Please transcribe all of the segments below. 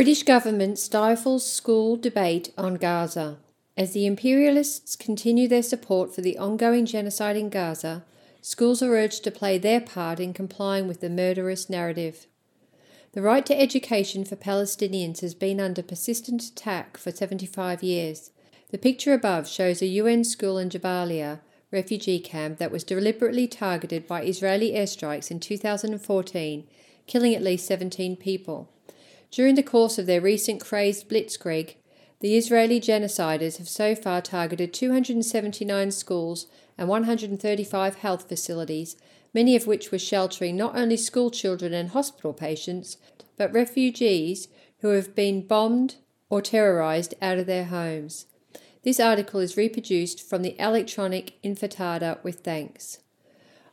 British government stifles school debate on Gaza. As the imperialists continue their support for the ongoing genocide in Gaza, schools are urged to play their part in complying with the murderous narrative. The right to education for Palestinians has been under persistent attack for 75 years. The picture above shows a UN school in Jabalia refugee camp that was deliberately targeted by Israeli airstrikes in 2014, killing at least 17 people. During the course of their recent crazed blitzkrieg, the Israeli genociders have so far targeted 279 schools and 135 health facilities, many of which were sheltering not only school children and hospital patients, but refugees who have been bombed or terrorized out of their homes. This article is reproduced from the electronic Intifada with thanks.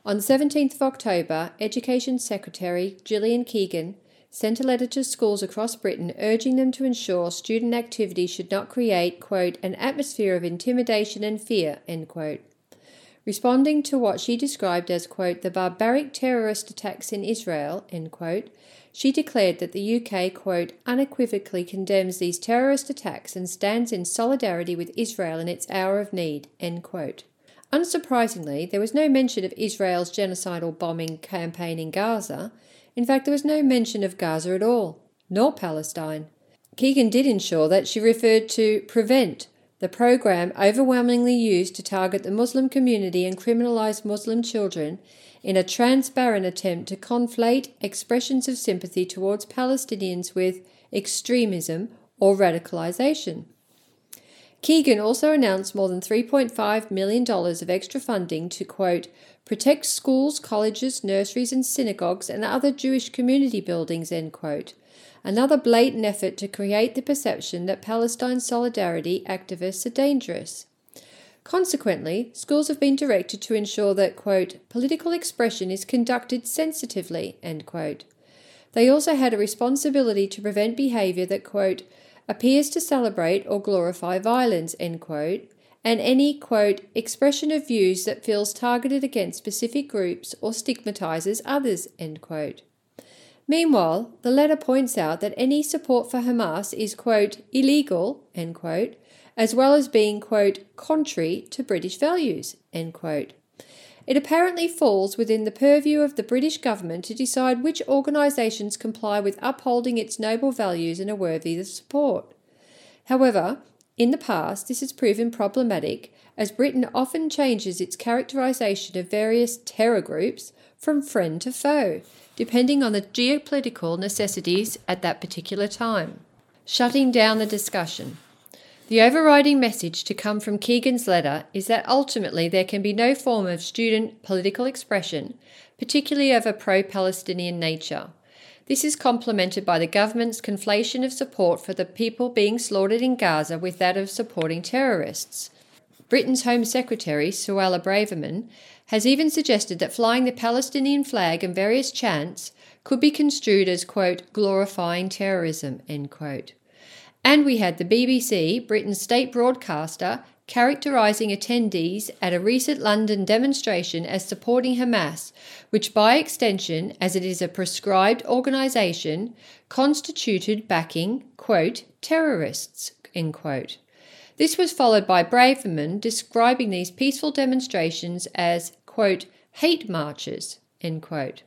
On 17th of October, Education Secretary Gillian Keegan sent a letter to schools across Britain urging them to ensure student activity should not create, quote, an atmosphere of intimidation and fear, end quote. Responding to what she described as, quote, the barbaric terrorist attacks in Israel, end quote, she declared that the UK, quote, unequivocally condemns these terrorist attacks and stands in solidarity with Israel in its hour of need, end quote. Unsurprisingly, there was no mention of Israel's genocidal bombing campaign in Gaza. In fact, there was no mention of Gaza at all, nor Palestine. Keegan did ensure that she referred to Prevent, the program overwhelmingly used to target the Muslim community and criminalize Muslim children in a transparent attempt to conflate expressions of sympathy towards Palestinians with extremism or radicalization. Keegan also announced more than $3.5 million of extra funding to, quote, protect schools, colleges, nurseries, and synagogues and other Jewish community buildings, end quote. Another blatant effort to create the perception that Palestine solidarity activists are dangerous. Consequently, schools have been directed to ensure that, quote, political expression is conducted sensitively, end quote. They also had a responsibility to prevent behaviour that, quote, appears to celebrate or glorify violence, end quote, and any, quote, expression of views that feels targeted against specific groups or stigmatizes others, end quote. Meanwhile, the letter points out that any support for Hamas is, quote, illegal, end quote, as well as being, quote, contrary to British values, end quote. It apparently falls within the purview of the British government to decide which organisations comply with upholding its noble values and are worthy of support. However, in the past, this has proven problematic as Britain often changes its characterisation of various terror groups from friend to foe, depending on the geopolitical necessities at that particular time. Shutting down the discussion. The overriding message to come from Keegan's letter is that ultimately there can be no form of student political expression, particularly of a pro Palestinian nature. This is complemented by the government's conflation of support for the people being slaughtered in Gaza with that of supporting terrorists. Britain's Home Secretary, Suella Braverman, has even suggested that flying the Palestinian flag and various chants could be construed as, quote, glorifying terrorism, end quote. And we had the BBC, Britain's state broadcaster, characterising attendees at a recent London demonstration as supporting Hamas, which by extension, as it is a proscribed organisation, constituted backing, quote, terrorists, end quote. This was followed by Braverman describing these peaceful demonstrations as, quote, hate marches, end quote.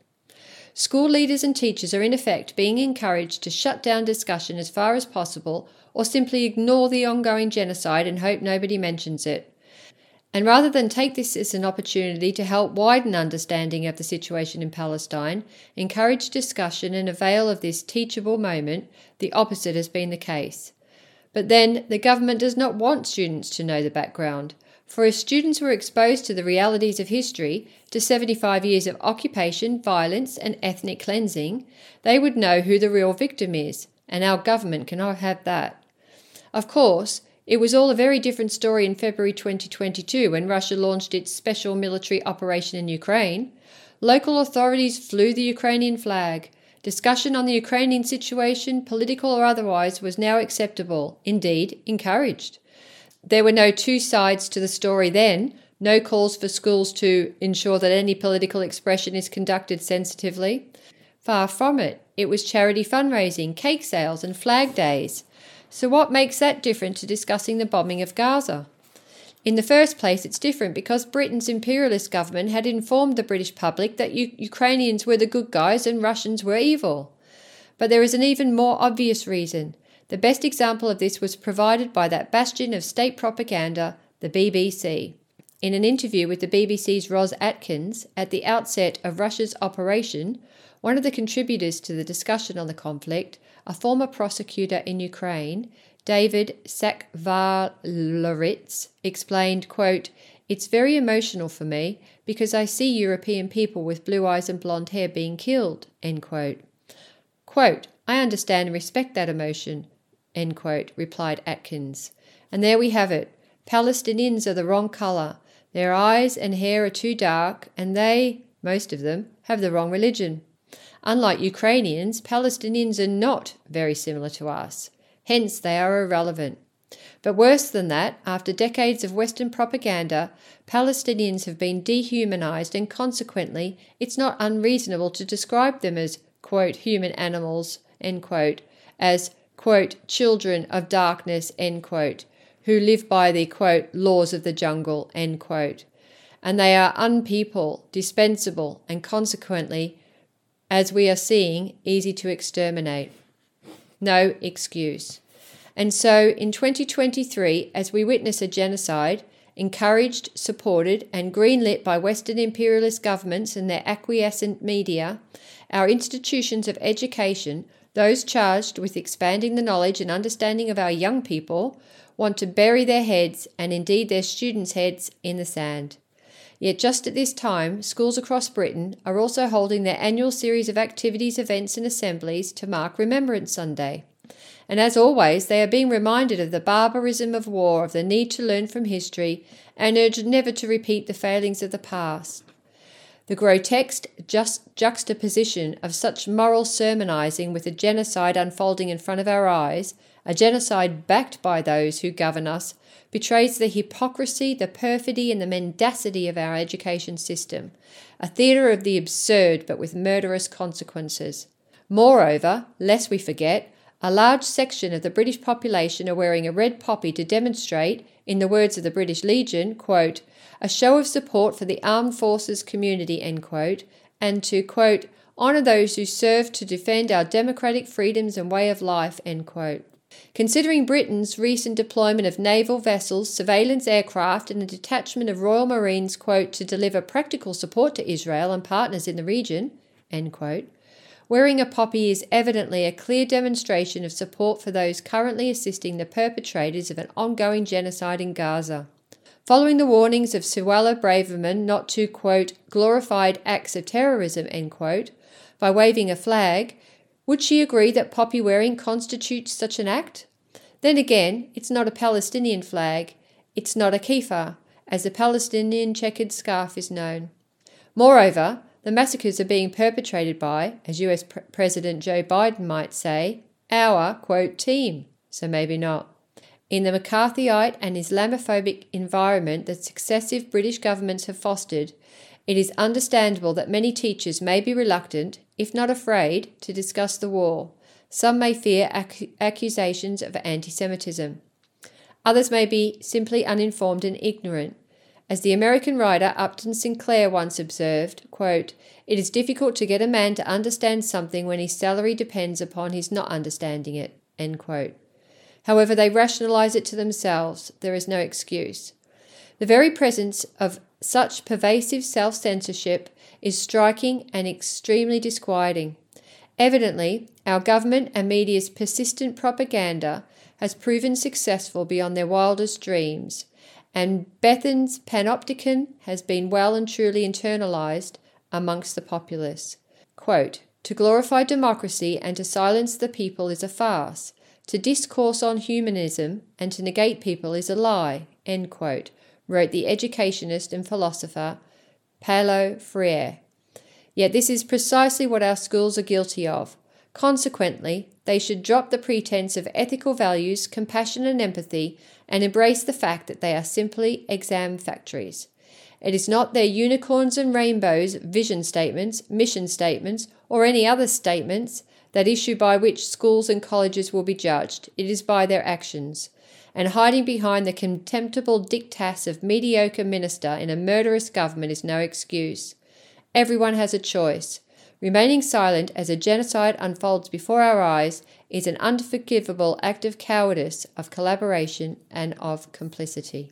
School leaders and teachers are in effect being encouraged to shut down discussion as far as possible or simply ignore the ongoing genocide and hope nobody mentions it. And rather than take this as an opportunity to help widen understanding of the situation in Palestine, encourage discussion and avail of this teachable moment, the opposite has been the case. But then, the government does not want students to know the background. For if students were exposed to the realities of history, to 75 years of occupation, violence, and ethnic cleansing, they would know who the real victim is, and our government cannot have that. Of course, it was all a very different story in February 2022 when Russia launched its special military operation in Ukraine. Local authorities flew the Ukrainian flag. Discussion on the Ukrainian situation, political or otherwise, was now acceptable, indeed, encouraged. There were no two sides to the story then, no calls for schools to ensure that any political expression is conducted sensitively. Far from it. It was charity fundraising, cake sales, and flag days. So, what makes that different to discussing the bombing of Gaza? In the first place, it's different because Britain's imperialist government had informed the British public that U- Ukrainians were the good guys and Russians were evil. But there is an even more obvious reason. The best example of this was provided by that bastion of state propaganda, the BBC. In an interview with the BBC's Ros Atkins at the outset of Russia's operation, one of the contributors to the discussion on the conflict, a former prosecutor in Ukraine, David Sakvarelidze, explained, quote, It's very emotional for me because I see European people with blue eyes and blonde hair being killed, end quote. Quote, I understand and respect that emotion, end quote, replied Atkins. And there we have it. Palestinians are the wrong colour. Their eyes and hair are too dark, and they, most of them, have the wrong religion. Unlike Ukrainians, Palestinians are not very similar to us. Hence, they are irrelevant. But worse than that, after decades of Western propaganda, Palestinians have been dehumanized, and consequently, it's not unreasonable to describe them as, quote, human animals, end quote, as, quote, children of darkness, end quote, who live by the, quote, laws of the jungle, end quote. And they are unpeople, dispensable, and consequently as we are seeing, easy to exterminate. No excuse. And so in 2023, as we witness a genocide, encouraged, supported, and greenlit by Western imperialist governments and their acquiescent media, our institutions of education, those charged with expanding the knowledge and understanding of our young people, want to bury their heads, and indeed their students' heads, in the sand. Yet, just at this time, schools across Britain are also holding their annual series of activities, events, and assemblies to mark Remembrance Sunday. And as always, they are being reminded of the barbarism of war, of the need to learn from history, and urged never to repeat the failings of the past. The grotesque just juxtaposition of such moral sermonizing with a genocide unfolding in front of our eyes, a genocide backed by those who govern us, betrays the hypocrisy, the perfidy, and the mendacity of our education system, a theatre of the absurd but with murderous consequences. Moreover, lest we forget, a large section of the British population are wearing a red poppy to demonstrate, in the words of the British Legion, quote, a show of support for the armed forces community, end quote, and to, quote, honour those who serve to defend our democratic freedoms and way of life, end quote. Considering Britain's recent deployment of naval vessels, surveillance aircraft, and a detachment of Royal Marines, quote, to deliver practical support to Israel and partners in the region, end quote, wearing a poppy is evidently a clear demonstration of support for those currently assisting the perpetrators of an ongoing genocide in Gaza. Following the warnings of Suella Braverman not to, quote, glorified acts of terrorism, end quote, by waving a flag, would she agree that poppy wearing constitutes such an act? Then again, it's not a Palestinian flag. It's not a keffiyeh, as the Palestinian checkered scarf is known. Moreover, the massacres are being perpetrated by, as US Pre- President Joe Biden might say, our, quote, team. So maybe not. In the McCarthyite and Islamophobic environment that successive British governments have fostered, it is understandable that many teachers may be reluctant, if not afraid, to discuss the war. Some may fear ac- accusations of anti Semitism. Others may be simply uninformed and ignorant. As the American writer Upton Sinclair once observed, quote, It is difficult to get a man to understand something when his salary depends upon his not understanding it. End quote. However, they rationalize it to themselves. There is no excuse. The very presence of such pervasive self censorship is striking and extremely disquieting. Evidently, our government and media's persistent propaganda has proven successful beyond their wildest dreams, and Bentham's panopticon has been well and truly internalized amongst the populace. Quote, to glorify democracy and to silence the people is a farce. To discourse on humanism and to negate people is a lie. Quote wrote the educationist and philosopher Paulo Freire. Yet this is precisely what our schools are guilty of. Consequently, they should drop the pretense of ethical values, compassion, and empathy and embrace the fact that they are simply exam factories. It is not their unicorns and rainbows, vision statements, mission statements, or any other statements that issue by which schools and colleges will be judged. It is by their actions. And hiding behind the contemptible dictats of mediocre minister in a murderous government is no excuse. Everyone has a choice. Remaining silent as a genocide unfolds before our eyes is an unforgivable act of cowardice, of collaboration, and of complicity.